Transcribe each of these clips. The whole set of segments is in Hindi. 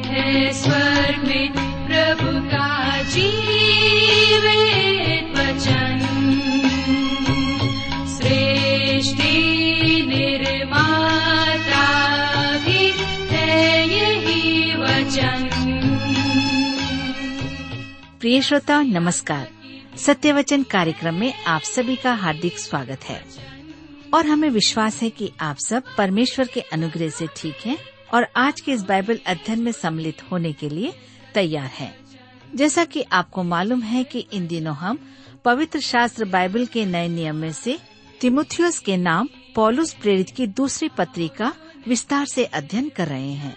है स्वर में प्रभु का वचन। सृष्टि निर्माता भी है यही वचन। प्रिय श्रोता, नमस्कार। सत्यवचन कार्यक्रम में आप सभी का हार्दिक स्वागत है। और हमें विश्वास है कि आप सब परमेश्वर के अनुग्रह से ठीक हैं। और आज के इस बाइबल अध्ययन में सम्मिलित होने के लिए तैयार हैं। जैसा कि आपको मालूम है कि इन दिनों हम पवित्र शास्त्र बाइबल के नए नियम में से तिमुथियस के नाम पॉलुस प्रेरित की दूसरी पत्री का विस्तार से अध्ययन कर रहे हैं।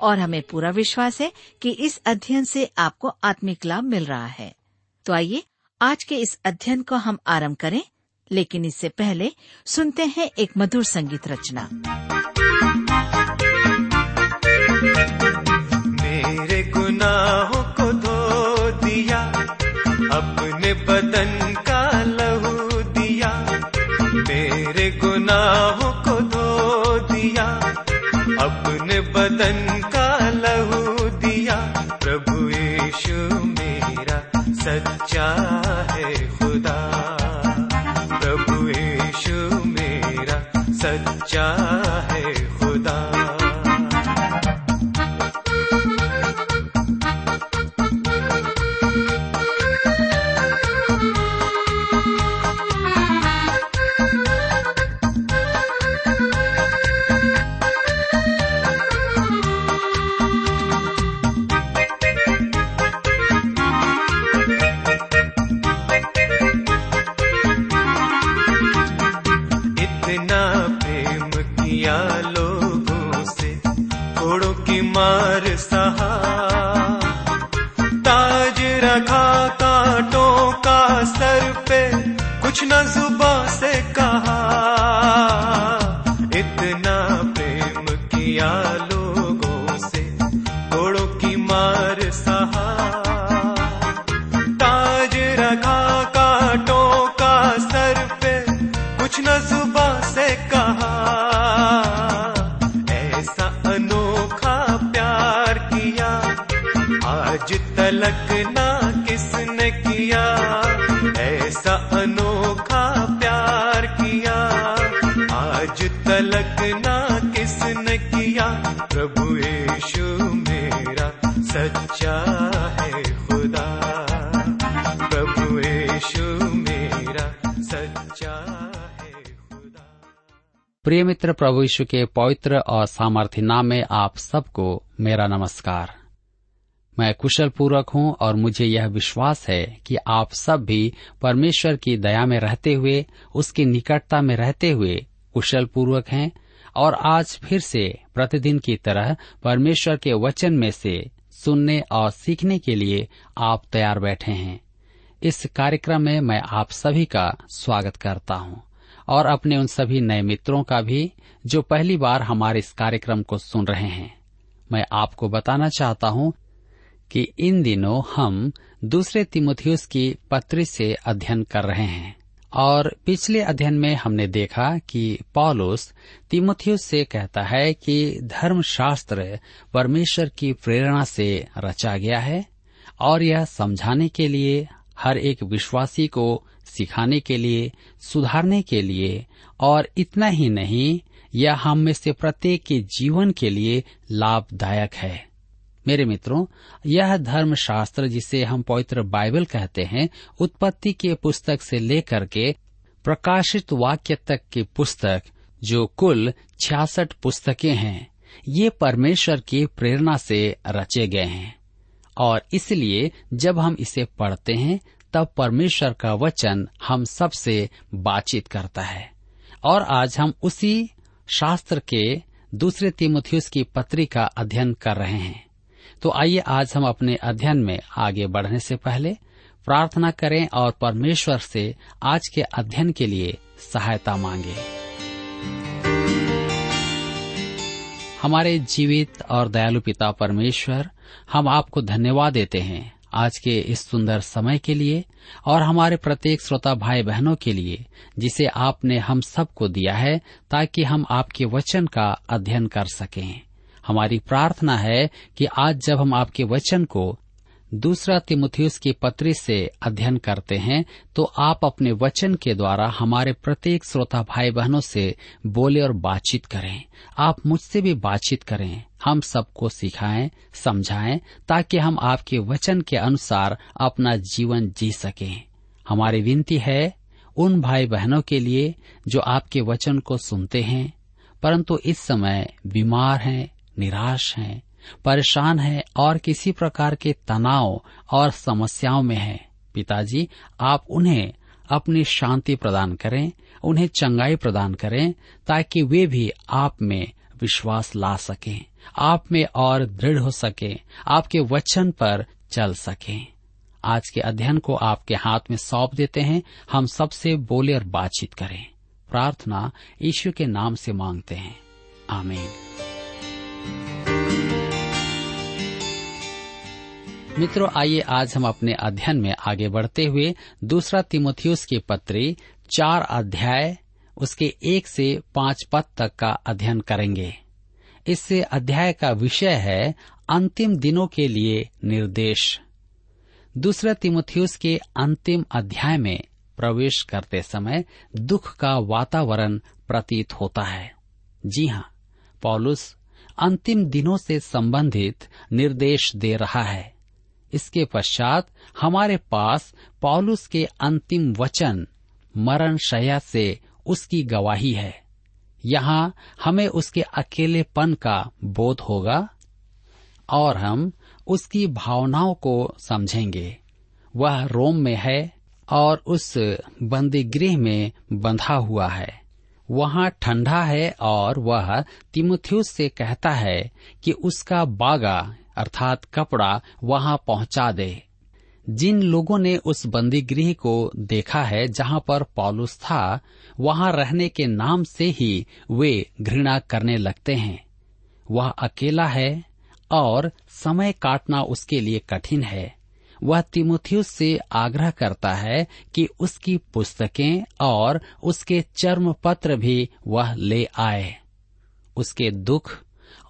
और हमें पूरा विश्वास है कि इस अध्ययन से आपको आत्मिक लाभ मिल रहा है। तो आइए, आज के इस अध्ययन को हम आरंभ करें, लेकिन इससे पहले सुनते हैं एक मधुर संगीत रचना। मेरे गुनाहों कुछ न जुबा प्रिय मित्र प्रभु यीशु के पवित्र और सामर्थ्य नाम में आप सबको मेरा नमस्कार। मैं कुशल पूर्वक हूँ और मुझे यह विश्वास है कि आप सब भी परमेश्वर की दया में रहते हुए, उसकी निकटता में रहते हुए कुशल पूर्वक हैं और आज फिर से प्रतिदिन की तरह परमेश्वर के वचन में से सुनने और सीखने के लिए आप तैयार बैठे हैं। इस कार्यक्रम में मैं आप सभी का स्वागत करता हूँ। और अपने उन सभी नए मित्रों का भी, जो पहली बार हमारे इस कार्यक्रम को सुन रहे हैं। मैं आपको बताना चाहता हूँ कि इन दिनों हम दूसरे तिमुथियुस की पत्री से अध्ययन कर रहे हैं। और पिछले अध्ययन में हमने देखा कि पौलुस तिमुथियुस से कहता है कि धर्मशास्त्र परमेश्वर की प्रेरणा से रचा गया है और यह समझाने के लिए हर एक विश्वासी को सिखाने के लिए, सुधारने के लिए, और इतना ही नहीं, यह हम में से प्रत्येक के जीवन के लिए लाभदायक है। मेरे मित्रों, यह धर्मशास्त्र जिसे हम पवित्र बाइबल कहते हैं, उत्पत्ति के पुस्तक से लेकर के प्रकाशित वाक्य तक की पुस्तक, जो कुल छियासठ पुस्तकें हैं, ये परमेश्वर की प्रेरणा से रचे गए हैं। और इसलिए जब हम इसे पढ़ते हैं तब परमेश्वर का वचन हम सबसे बातचीत करता है। और आज हम उसी शास्त्र के दूसरे तिमुथियुस की पत्री का अध्ययन कर रहे हैं। तो आइए आज हम अपने अध्ययन में आगे बढ़ने से पहले प्रार्थना करें और परमेश्वर से आज के अध्ययन के लिए सहायता मांगे। हमारे जीवित और दयालु पिता परमेश्वर, हम आपको धन्यवाद देते हैं। आज के इस सुंदर समय के लिए और हमारे प्रत्येक श्रोता भाई बहनों के लिए, जिसे आपने हम सबको दिया है, ताकि हम आपके वचन का अध्ययन कर सकें। हमारी प्रार्थना है कि आज जब हम आपके वचन को दूसरा तिमुथियुस की पत्री से अध्ययन करते हैं तो आप अपने वचन के द्वारा हमारे प्रत्येक श्रोता भाई बहनों से बोले और बातचीत करें। आप मुझसे भी बातचीत करें। हम सबको सिखाएँ, समझाएँ, ताकि हम आपके वचन के अनुसार अपना जीवन जी सकें। हमारी विनती है, उन भाई बहनों के लिए जो आपके वचन को सुनते हैं, परंतु इस समय बीमार हैं, निराश हैं, परेशान हैं और किसी प्रकार के तनाव और समस्याओं में हैं। पिताजी, आप उन्हें अपनी शांति प्रदान करें, उन्हें चंगाई प्रदान करें, ताकि वे भी आप में विश्वास ला सकें। आप में और दृढ़ हो सके, आपके वचन पर चल सके। आज के अध्ययन को आपके हाथ में सौंप देते हैं, हम सबसे बोले और बातचीत करें। प्रार्थना ईश्वर के नाम से मांगते हैं। आमीन। मित्रों, आइए आज हम अपने अध्ययन में आगे बढ़ते हुए दूसरा तिमोथियस के पत्री चार अध्याय, उसके एक से पाँच पद तक का अध्ययन करेंगे। इस अध्याय का विषय है अंतिम दिनों के लिए निर्देश। दूसरा तिमोथियस के अंतिम अध्याय में प्रवेश करते समय दुख का वातावरण प्रतीत होता है। जी हाँ पॉलुस अंतिम दिनों से संबंधित निर्देश दे रहा है। इसके पश्चात हमारे पास पॉलुस के अंतिम वचन मरण शया से उसकी गवाही है। यहाँ हमें उसके अकेलेपन का बोध होगा और हम उसकी भावनाओं को समझेंगे। वह रोम में है और उस बंदी गृह में बंधा हुआ है। वहाँ ठंडा है और वह तिमुथियुस से कहता है कि उसका बागा, अर्थात कपड़ा, वहाँ पहुँचा दे। जिन लोगों ने उस बंदी गृह को देखा है जहाँ पर पॉलुस था, वहाँ रहने के नाम से ही वे घृणा करने लगते हैं। वह अकेला है और समय काटना उसके लिए कठिन है। वह तिमुथियुस से आग्रह करता है कि उसकी पुस्तकें और उसके चर्म पत्र भी वह ले आए। उसके दुख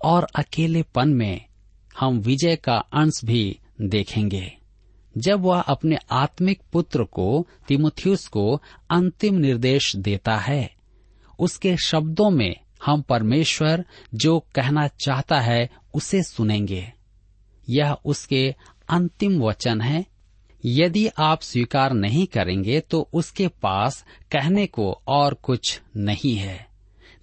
और अकेलेपन में हम विजय का अंश भी देखेंगे। जब वह अपने आत्मिक पुत्र को, तिमुथियुस को, अंतिम निर्देश देता है, उसके शब्दों में हम परमेश्वर जो कहना चाहता है, उसे सुनेंगे। यह उसके अंतिम वचन है। यदि आप स्वीकार नहीं करेंगे तो उसके पास कहने को और कुछ नहीं है।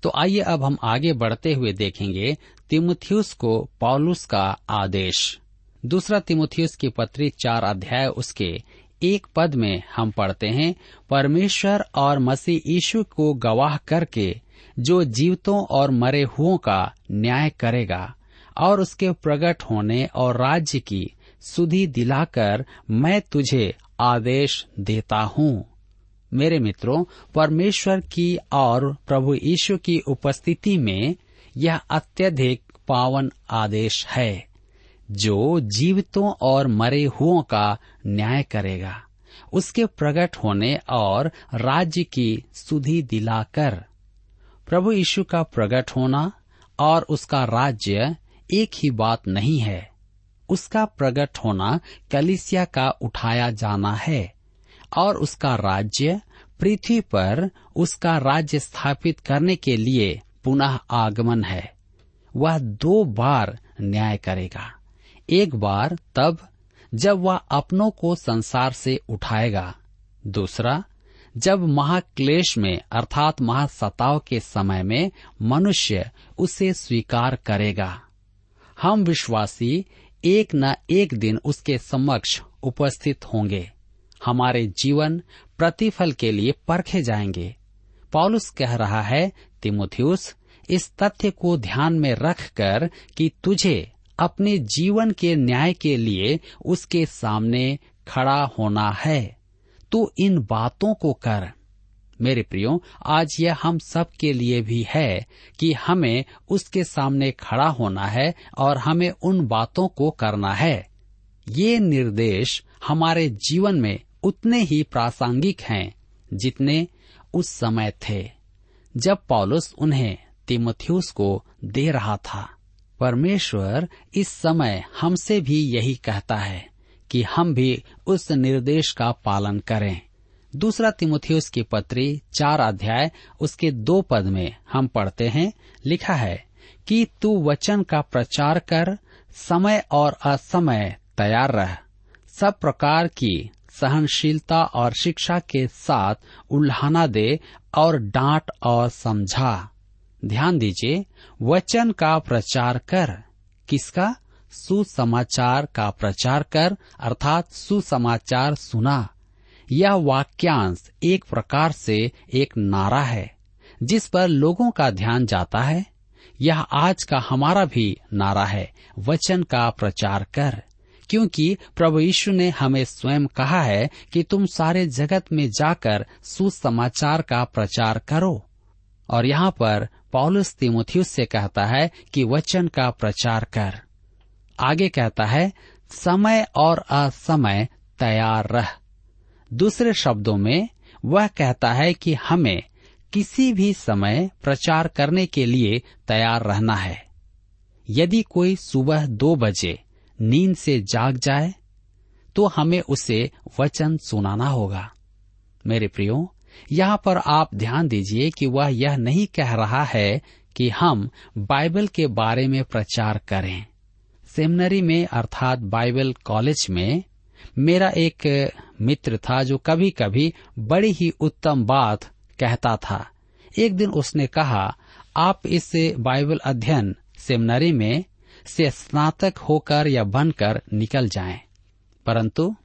तो आइए अब हम आगे बढ़ते हुए देखेंगे तिमुथियुस को पॉलुस का आदेश। दूसरा तिमुथियुस की पत्री चार अध्याय उसके एक पद में हम पढ़ते हैं, परमेश्वर और मसीह यीशु को गवाह करके जो जीवतों और मरे हुओं का न्याय करेगा और उसके प्रकट होने और राज्य की सुधि दिलाकर मैं तुझे आदेश देता हूँ। मेरे मित्रों, परमेश्वर की और प्रभु यीशु की उपस्थिति में यह अत्यधिक पावन आदेश है। जो जीवितों और मरे हुओं का न्याय करेगा। उसके प्रकट होने और राज्य की सुधि दिलाकर प्रभु यीशु का प्रकट होना और उसका राज्य एक ही बात नहीं है। उसका प्रकट होना कलिसिया का उठाया जाना है और उसका राज्य पृथ्वी पर उसका राज्य स्थापित करने के लिए पुनः आगमन है। वह दो बार न्याय करेगा। एक बार तब जब वह अपनों को संसार से उठाएगा। दूसरा, जब महाक्लेश में, अर्थात महासताव के समय में, मनुष्य उसे स्वीकार करेगा। हम विश्वासी एक न एक दिन उसके समक्ष उपस्थित होंगे। हमारे जीवन प्रतिफल के लिए परखे जाएँगे। पॉलुस कह रहा है, तिमोथियस, इस तथ्य को ध्यान में रखकर कि तुझे अपने जीवन के न्याय के लिए उसके सामने खड़ा होना है। तो इन बातों को कर। मेरे प्रियो, आज यह हम सब के लिए भी है कि हमें उसके सामने खड़ा होना है और हमें उन बातों को करना है। ये निर्देश हमारे जीवन में उतने ही प्रासंगिक हैं जितने उस समय थे, जब पॉलुस उन्हें तिमथ्यूस को दे रहा था। परमेश्वर इस समय हमसे भी यही कहता है कि हम भी उस निर्देश का पालन करें। दूसरा तिमुथियुस की पत्री चार अध्याय, उसके दो पद में हम पढ़ते हैं, लिखा है, कि तू वचन का प्रचार कर, समय और असमय तैयार रह। सब प्रकार की सहनशीलता और शिक्षा के साथ उल्हाना दे और डांट और समझा। ध्यान दीजिए, वचन का प्रचार कर। किसका? सुसमाचार का प्रचार कर, अर्थात सुसमाचार सुना। यह वाक्यांश एक प्रकार से एक नारा है, जिस पर लोगों का ध्यान जाता है। यह आज का हमारा भी नारा है, वचन का प्रचार कर। क्योंकि प्रभु यीशु ने हमें स्वयं कहा है कि तुम सारे जगत में जाकर सुसमाचार का प्रचार करो। और यहाँ पर पौलुस तिमुथियुस से कहता है कि वचन का प्रचार कर। आगे कहता है, समय और असमय तैयार रह। दूसरे शब्दों में वह कहता है कि हमें किसी भी समय प्रचार करने के लिए तैयार रहना है। यदि कोई सुबह दो बजे नींद से जाग जाए तो हमें उसे वचन सुनाना होगा। मेरे प्रियो यहाँ पर आप ध्यान दीजिए कि वह यह नहीं कह रहा है कि हम बाइबल के बारे में प्रचार करें। सेमिनरी में अर्थात बाइबल कॉलेज में मेरा एक मित्र था जो कभी कभी बड़ी ही उत्तम बात कहता था। एक दिन उसने कहा आप इस बाइबल अध्ययन सेमिनरी में से स्नातक होकर या बनकर निकल जाएँ, परंतु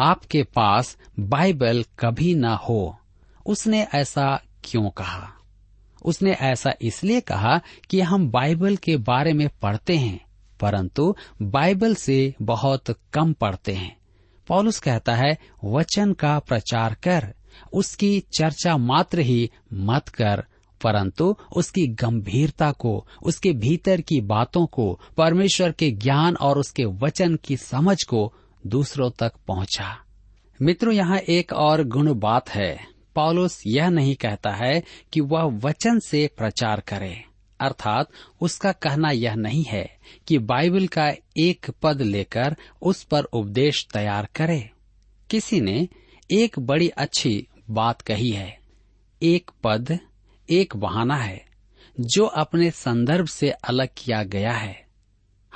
आपके पास बाइबल कभी न हो। उसने ऐसा क्यों कहा? उसने ऐसा इसलिए कहा कि हम बाइबल के बारे में पढ़ते हैं, परंतु बाइबल से बहुत कम पढ़ते हैं। पॉलुस कहता है, वचन का प्रचार कर, उसकी चर्चा मात्र ही मत कर, परंतु उसकी गंभीरता को, उसके भीतर की बातों को, परमेश्वर के ज्ञान और उसके वचन की समझ को दूसरों तक पहुँचा। मित्रों, यहाँ एक और गुण बात है। पॉलुस यह नहीं कहता है कि वह वचन से प्रचार करे। अर्थात उसका कहना यह नहीं है कि बाइबल का एक पद लेकर उस पर उपदेश तैयार करे। किसी ने एक बड़ी अच्छी बात कही है। एक पद, एक बहाना है, जो अपने संदर्भ से अलग किया गया है।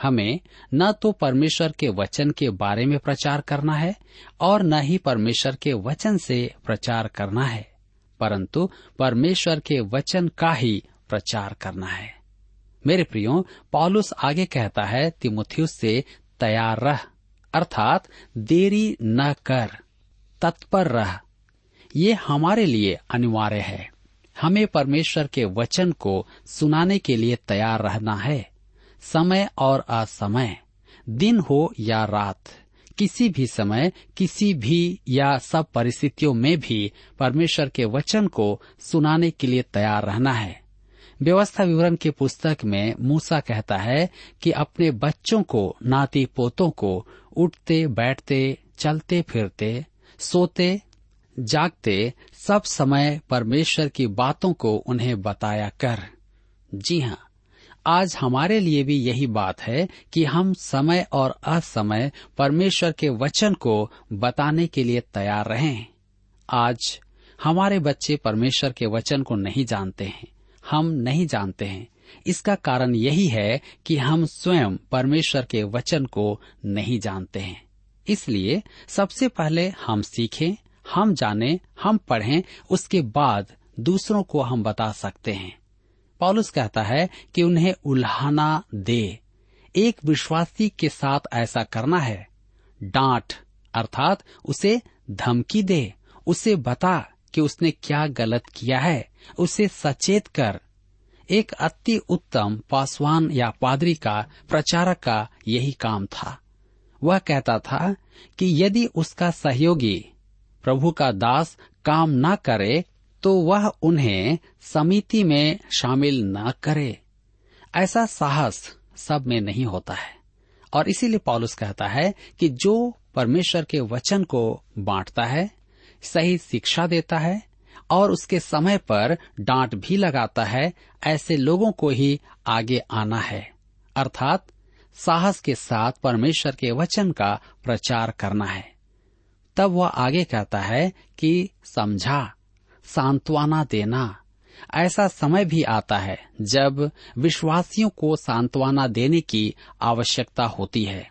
हमें न तो परमेश्वर के वचन के बारे में प्रचार करना है और न ही परमेश्वर के वचन से प्रचार करना है, परंतु परमेश्वर के वचन का ही प्रचार करना है। मेरे प्रियो पॉलुस आगे कहता है, तिमुथियुस से तैयार रह, अर्थात देरी न कर, तत्पर रह। ये हमारे लिए अनिवार्य है। हमें परमेश्वर के वचन को सुनाने के लिए तैयार रहना है। समय और असमय, दिन हो या रात, किसी भी समय, किसी भी या सब परिस्थितियों में भी परमेश्वर के वचन को सुनाने के लिए तैयार रहना है। व्यवस्था विवरण की पुस्तक में मूसा कहता है कि अपने बच्चों को, नाती पोतों को उठते, बैठते, चलते, फिरते, सोते, जागते सब समय परमेश्वर की बातों को उन्हें बताया कर। जी हाँ। आज हमारे लिए भी यही बात है कि हम समय और असमय परमेश्वर के वचन को बताने के लिए तैयार रहें। आज हमारे बच्चे परमेश्वर के वचन को नहीं जानते हैं। हम नहीं जानते हैं। इसका कारण यही है कि हम स्वयं परमेश्वर के वचन को नहीं जानते हैं। इसलिए सबसे पहले हम सीखें, हम जाने, हम पढ़ें, उसके बाद दूसरों को हम बता सकते हैं। पॉलुस कहता है कि उन्हें उल्हाना दे। एक विश्वासी के साथ ऐसा करना है। डांट, अर्थात उसे धमकी दे। उसे बता कि उसने क्या गलत किया है। उसे सचेत कर। एक अति उत्तम पासवान या पादरी का, प्रचारक का यही काम था। वह कहता था कि यदि उसका सहयोगी प्रभु का दास काम न करे तो वह उन्हें समिति में शामिल न करे। ऐसा साहस सब में नहीं होता है। और इसीलिए पॉलुस कहता है कि जो परमेश्वर के वचन को बांटता है, सही शिक्षा देता है और उसके समय पर डांट भी लगाता है, ऐसे लोगों को ही आगे आना है। अर्थात साहस के साथ परमेश्वर के वचन का प्रचार करना है। तब वह आगे कहता है कि समझा। सांत्वना देना। ऐसा समय भी आता है जब विश्वासियों को सांत्वना देने की आवश्यकता होती है।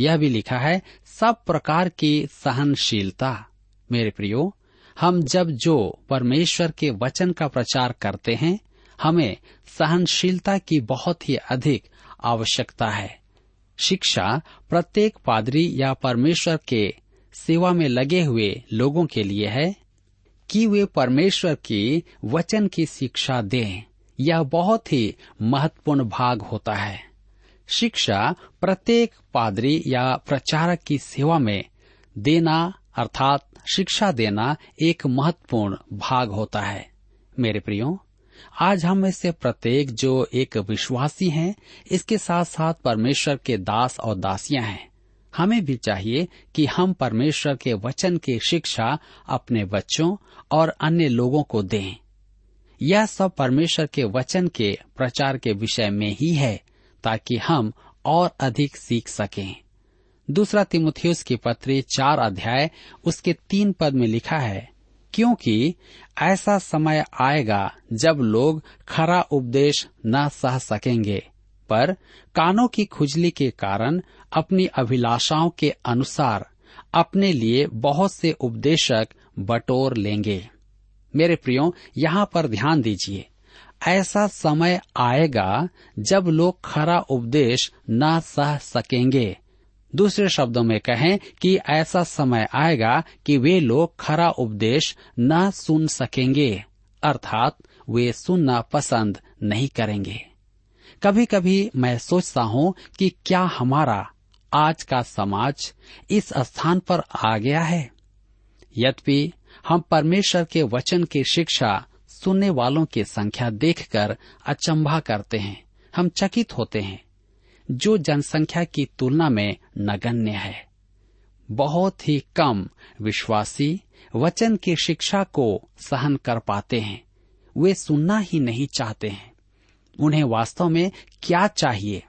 यह भी लिखा है, सब प्रकार की सहनशीलता। मेरे प्रियो, हम जब जो परमेश्वर के वचन का प्रचार करते हैं, हमें सहनशीलता की बहुत ही अधिक आवश्यकता है। शिक्षा प्रत्येक पादरी या परमेश्वर के सेवा में लगे हुए लोगों के लिए है कि वे परमेश्वर की वचन की शिक्षा दें। यह बहुत ही महत्वपूर्ण भाग होता है। शिक्षा प्रत्येक पादरी या प्रचारक की सेवा में देना अर्थात शिक्षा देना एक महत्वपूर्ण भाग होता है। मेरे प्रियो, आज हम में से प्रत्येक जो एक विश्वासी हैं, इसके साथ साथ परमेश्वर के दास और दासियाँ हैं। हमें भी चाहिए कि हम परमेश्वर के वचन की शिक्षा अपने बच्चों और अन्य लोगों को दें। यह सब परमेश्वर के वचन के प्रचार के विषय में ही है, ताकि हम और अधिक सीख सकें। दूसरा तिमुथियुस की पत्री चार अध्याय, उसके तीन पद में लिखा है, क्योंकि ऐसा समय आएगा जब लोग खरा उपदेश न सह सकेंगे। पर कानों की खुजली के कारण अपनी अभिलाषाओं के अनुसार अपने लिए बहुत से उपदेशक बटोर लेंगे। मेरे प्रियो, यहाँ पर ध्यान दीजिए। ऐसा समय आएगा जब लोग खरा उपदेश न सह सकेंगे। दूसरे शब्दों में कहें कि ऐसा समय आएगा कि वे लोग खरा उपदेश न सुन सकेंगे, अर्थात वे सुनना पसंद नहीं करेंगे। कभी कभी मैं सोचता हूँ कि क्या हमारा आज का समाज इस स्थान पर आ गया है। यद्यपि हम परमेश्वर के वचन की शिक्षा सुनने वालों की संख्या देखकर अचंभा करते हैं, हम चकित होते हैं। जो जनसंख्या की तुलना में नगण्य है। बहुत ही कम विश्वासी वचन की शिक्षा को सहन कर पाते हैं, वे सुनना ही नहीं चाहते हैं। उन्हें वास्तव में क्या चाहिए?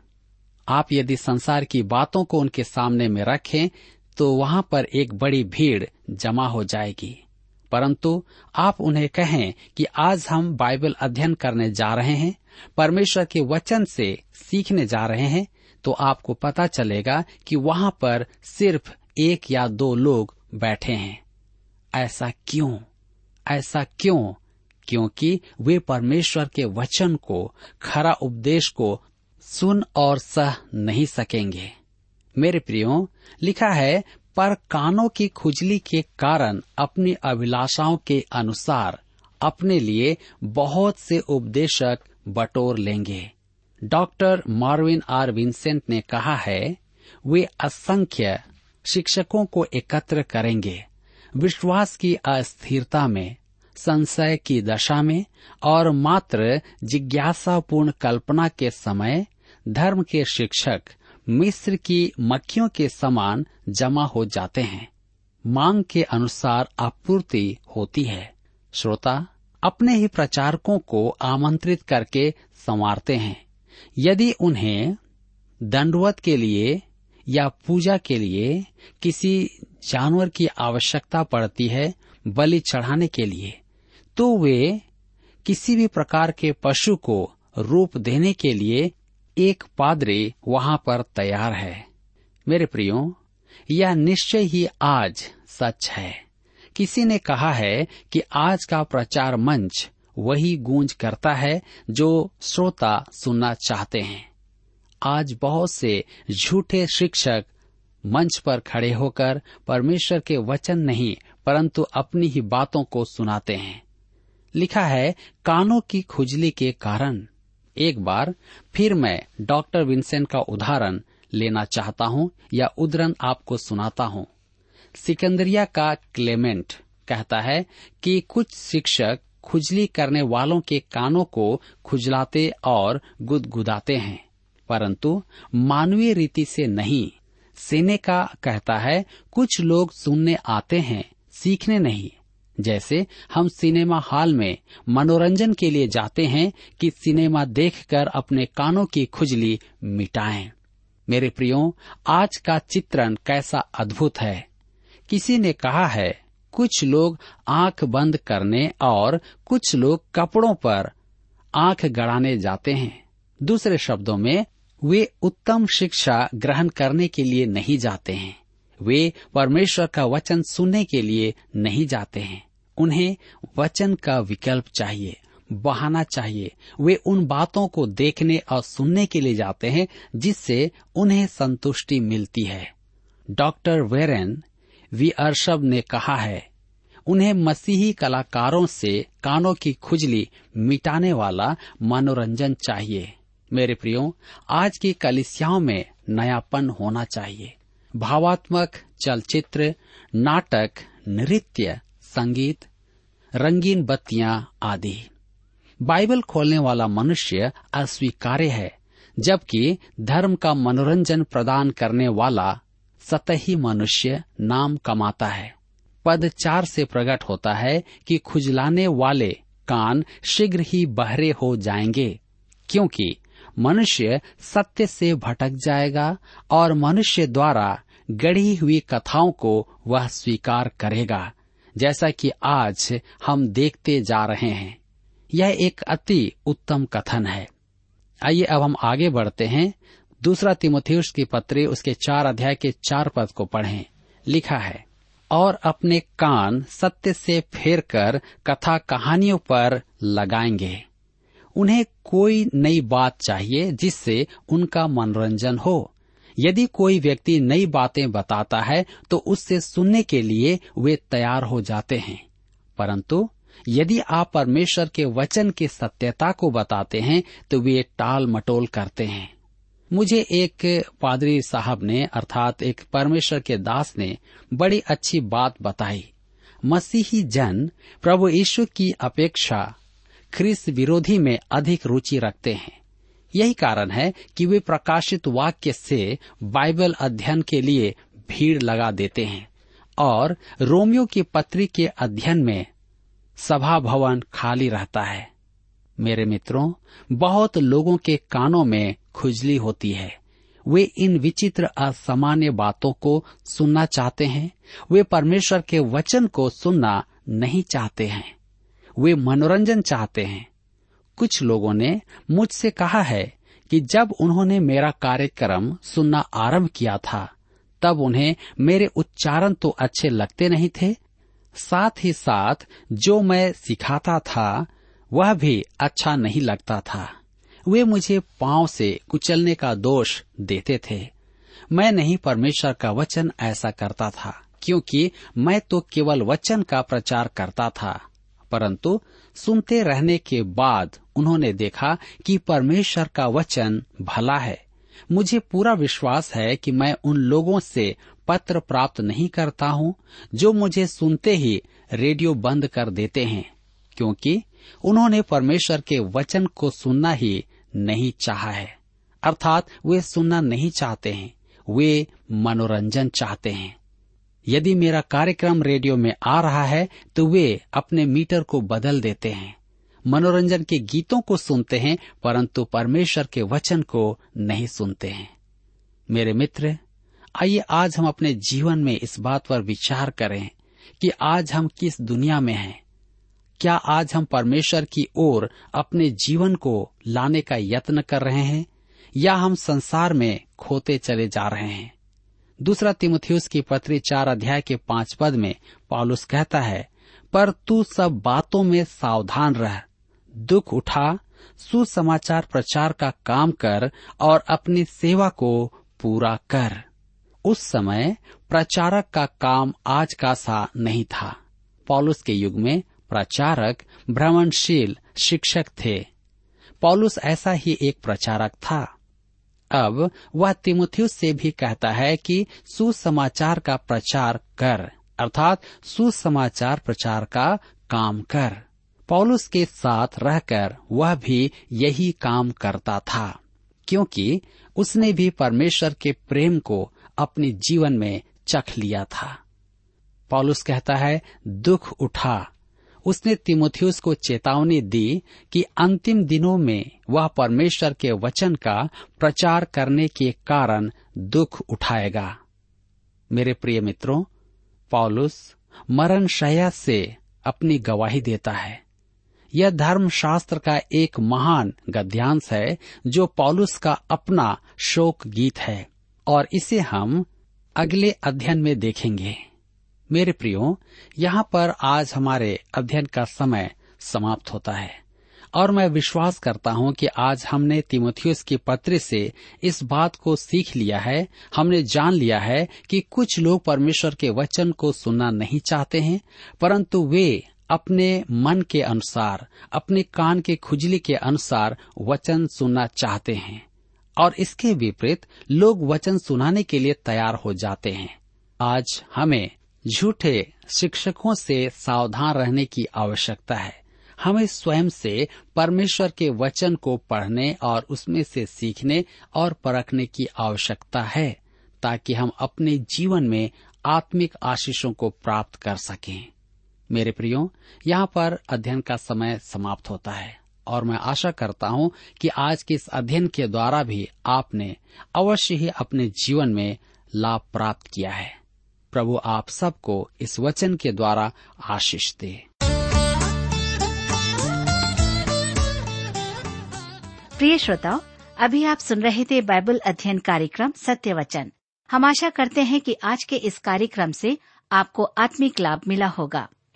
आप यदि संसार की बातों को उनके सामने में रखें तो वहाँ पर एक बड़ी भीड़ जमा हो जाएगी। परंतु आप उन्हें कहें कि आज हम बाइबल अध्ययन करने जा रहे हैं, परमेश्वर के वचन से सीखने जा रहे हैं तो आपको पता चलेगा कि वहाँ पर सिर्फ़ एक या दो लोग बैठे हैं। ऐसा क्यों? ऐसा क्यों? क्योंकि वे परमेश्वर के वचन को, खरा उपदेश को सुन और सह नहीं सकेंगे। मेरे प्रियो, लिखा है, पर कानों की खुजली के कारण अपनी अभिलाषाओं के अनुसार अपने लिए बहुत से उपदेशक बटोर लेंगे। डॉक्टर मार्विन आर विंसेंट ने कहा है, वे असंख्य शिक्षकों को एकत्र करेंगे। विश्वास की अस्थिरता में संशय की दशा में और मात्र जिज्ञासापूर्ण कल्पना के समय धर्म के शिक्षक मिस्र की मक्खियों के समान जमा हो जाते हैं। मांग के अनुसार आपूर्ति होती है। श्रोता, अपने ही प्रचारकों को आमंत्रित करके संवारते हैं। यदि उन्हें दंडवत के लिए या पूजा के लिए किसी जानवर की आवश्यकता पड़ती है बलि चढ़ाने के लिए तो वे किसी भी प्रकार के पशु को रूप देने के लिए एक पादरी वहाँ पर तैयार है। मेरे प्रियो, यह निश्चय ही आज सच है। किसी ने कहा है कि आज का प्रचार मंच वही गूंज करता है जो श्रोता सुनना चाहते हैं। आज बहुत से झूठे शिक्षक मंच पर खड़े होकर परमेश्वर के वचन नहीं, परंतु अपनी ही बातों को सुनाते हैं। लिखा है, कानों की खुजली के कारण। एक बार फिर मैं डॉक्टर विंसेंट का उदाहरण लेना चाहता हूँ या उदाहरण आपको सुनाता हूँ। सिकंदरिया का क्लेमेंट कहता है कि कुछ शिक्षक खुजली करने वालों के कानों को खुजलाते और गुदगुदाते हैं, परंतु मानवीय रीति से नहीं। सेने का कहता है, कुछ लोग सुनने आते हैं, सीखने नहीं। जैसे हम सिनेमा हॉल में मनोरंजन के लिए जाते हैं कि सिनेमा देखकर अपने कानों की खुजली मिटाएँ। मेरे प्रियो, आज का चित्रण कैसा अद्भुत है। किसी ने कहा है, कुछ लोग आँख बंद करने और कुछ लोग कपड़ों पर आँख गड़ाने जाते हैं। दूसरे शब्दों में, वे उत्तम शिक्षा ग्रहण करने के लिए नहीं जाते हैं। वे परमेश्वर का वचन सुनने के लिए नहीं जाते हैं। उन्हें वचन का विकल्प चाहिए, बहाना चाहिए। वे उन बातों को देखने और सुनने के लिए जाते हैं, जिससे उन्हें संतुष्टि मिलती है। डॉक्टर वेरेन वी अर्शब ने कहा है, उन्हें मसीही कलाकारों से कानों की खुजली मिटाने वाला मनोरंजन चाहिए। मेरे प्रियो, आज की कलिसियाओं में नयापन होना चाहिए। भावात्मक चलचित्र, नाटक, नृत्य, संगीत, रंगीन बत्तियाँ आदि। बाइबल खोलने वाला मनुष्य अस्वीकार्य है, जबकि धर्म का मनोरंजन प्रदान करने वाला सतही मनुष्य नाम कमाता है। पद चार से प्रकट होता है कि खुजलाने वाले कान शीघ्र ही बहरे हो जाएँगे, क्योंकि मनुष्य सत्य से भटक जाएगा और मनुष्य द्वारा गढ़ी हुई कथाओं को वह स्वीकार करेगा, जैसा कि आज हम देखते जा रहे हैं। यह एक अति उत्तम कथन है। आइए अब हम आगे बढ़ते हैं। दूसरा तिमोथियस की पत्री उसके चार अध्याय के चार पद को पढ़ें। लिखा है, और अपने कान सत्य से फेर कर कथा कहानियों पर लगाएँगे। उन्हें कोई नई बात चाहिए जिससे उनका मनोरंजन हो। यदि कोई व्यक्ति नई बातें बताता है तो उससे सुनने के लिए वे तैयार हो जाते हैं। परंतु, यदि आप परमेश्वर के वचन की सत्यता को बताते हैं तो वे टाल मटोल करते हैं। मुझे एक पादरी साहब ने, अर्थात एक परमेश्वर के दास ने, बड़ी अच्छी बात बताई। मसीही जन, प्रभु यीशु की अपेक्षा, ख्रिस्त विरोधी में अधिक रुचि रखते हैं। यही कारण है कि वे प्रकाशित वाक्य से बाइबल अध्ययन के लिए भीड़ लगा देते हैं और रोमियो की पत्री के अध्ययन में सभा भवन खाली रहता है। मेरे मित्रों, बहुत लोगों के कानों में खुजली होती है। वे इन विचित्र असामान्य बातों को सुनना चाहते हैं। वे परमेश्वर के वचन को सुनना नहीं चाहते हैं। वे मनोरंजन चाहते हैं। कुछ लोगों ने मुझसे कहा है कि जब उन्होंने मेरा कार्यक्रम सुनना आरंभ किया था, तब उन्हें मेरे उच्चारण तो अच्छे लगते नहीं थे। साथ ही साथ जो मैं सिखाता था, वह भी अच्छा नहीं लगता था। वे मुझे पाँव से कुचलने का दोष देते थे। मैं नहीं परमेश्वर का वचन ऐसा करता था, क्योंकि मैं तो केवल वचन का प्रचार करता था, परंतु सुनते रहने के बाद उन्होंने देखा कि परमेश्वर का वचन भला है। मुझे पूरा विश्वास है कि मैं उन लोगों से पत्र प्राप्त नहीं करता हूँ, जो मुझे सुनते ही रेडियो बंद कर देते हैं, क्योंकि उन्होंने परमेश्वर के वचन को सुनना ही नहीं चाहा है। अर्थात वे सुनना नहीं चाहते हैं, वे मनोरंजन चाहते हैं। यदि मेरा कार्यक्रम रेडियो में आ रहा है तो वे अपने मीटर को बदल देते हैं। मनोरंजन के गीतों को सुनते हैं, परंतु परमेश्वर के वचन को नहीं सुनते हैं। मेरे मित्र, आइए आज हम अपने जीवन में इस बात पर विचार करें कि आज हम किस दुनिया में हैं। क्या आज हम परमेश्वर की ओर अपने जीवन को लाने का यत्न कर रहे हैं, या हम संसार में खोते चले जा रहे हैं? दूसरा तिमुथियुस की पत्री चार अध्याय के पाँच पद में पॉलुस कहता है, पर तू सब बातों में सावधान रह दुख उठा, सुसमाचार प्रचार का काम कर और अपनी सेवा को पूरा कर। उस समय प्रचारक का काम आज का सा नहीं था। पॉलुस के युग में प्रचारक भ्रमणशील शिक्षक थे। पॉलुस ऐसा ही एक प्रचारक था। अब वह तिमुथियुस से भी कहता है कि सुसमाचार का प्रचार कर, अर्थात सुसमाचार प्रचार का काम कर। पौलुस के साथ रहकर वह भी यही काम करता था, क्योंकि उसने भी परमेश्वर के प्रेम को अपने जीवन में चख लिया था। पॉलुस कहता है, दुख उठा। उसने तिमोथियस को चेतावनी दी कि अंतिम दिनों में वह परमेश्वर के वचन का प्रचार करने के कारण दुख उठाएगा। मेरे प्रिय मित्रों, पॉलुस मरण शया से अपनी गवाही देता है। यह धर्मशास्त्र का एक महान गद्यांश है, जो पॉलुस का अपना शोक गीत है। और इसे हम अगले अध्ययन में देखेंगे। मेरे प्रियो, यहाँ पर आज हमारे अध्ययन का समय समाप्त होता है। और मैं विश्वास करता हूँ कि आज हमने तिमोथियस की पत्र से इस बात को सीख लिया है, हमने जान लिया है कि कुछ लोग परमेश्वर के वचन को सुनना नहीं चाहते हैं, परंतु वे अपने मन के अनुसार, अपने कान के खुजली के अनुसार वचन सुनना चाहते हैं। और इसके विपरीत लोग वचन सुनाने के लिए तैयार हो जाते हैं। आज हमें झूठे शिक्षकों से सावधान रहने की आवश्यकता है। हमें स्वयं से परमेश्वर के वचन को पढ़ने और उसमें से सीखने और परखने की आवश्यकता है, ताकि हम अपने जीवन में आत्मिक आशीषों को प्राप्त कर सकें। मेरे प्रियो, यहाँ पर अध्ययन का समय समाप्त होता है, और मैं आशा करता हूँ कि आज के इस अध्ययन के द्वारा भी आपने अवश्य ही अपने जीवन में लाभ प्राप्त किया है। प्रभु आप सबको इस वचन के द्वारा आशीष दे। प्रिय श्रोताओ अभी आप सुन रहे थे बाइबल अध्ययन कार्यक्रम सत्य वचन। हम आशा करते हैं कि आज के इस कार्यक्रम से आपको आत्मिक लाभ मिला होगा।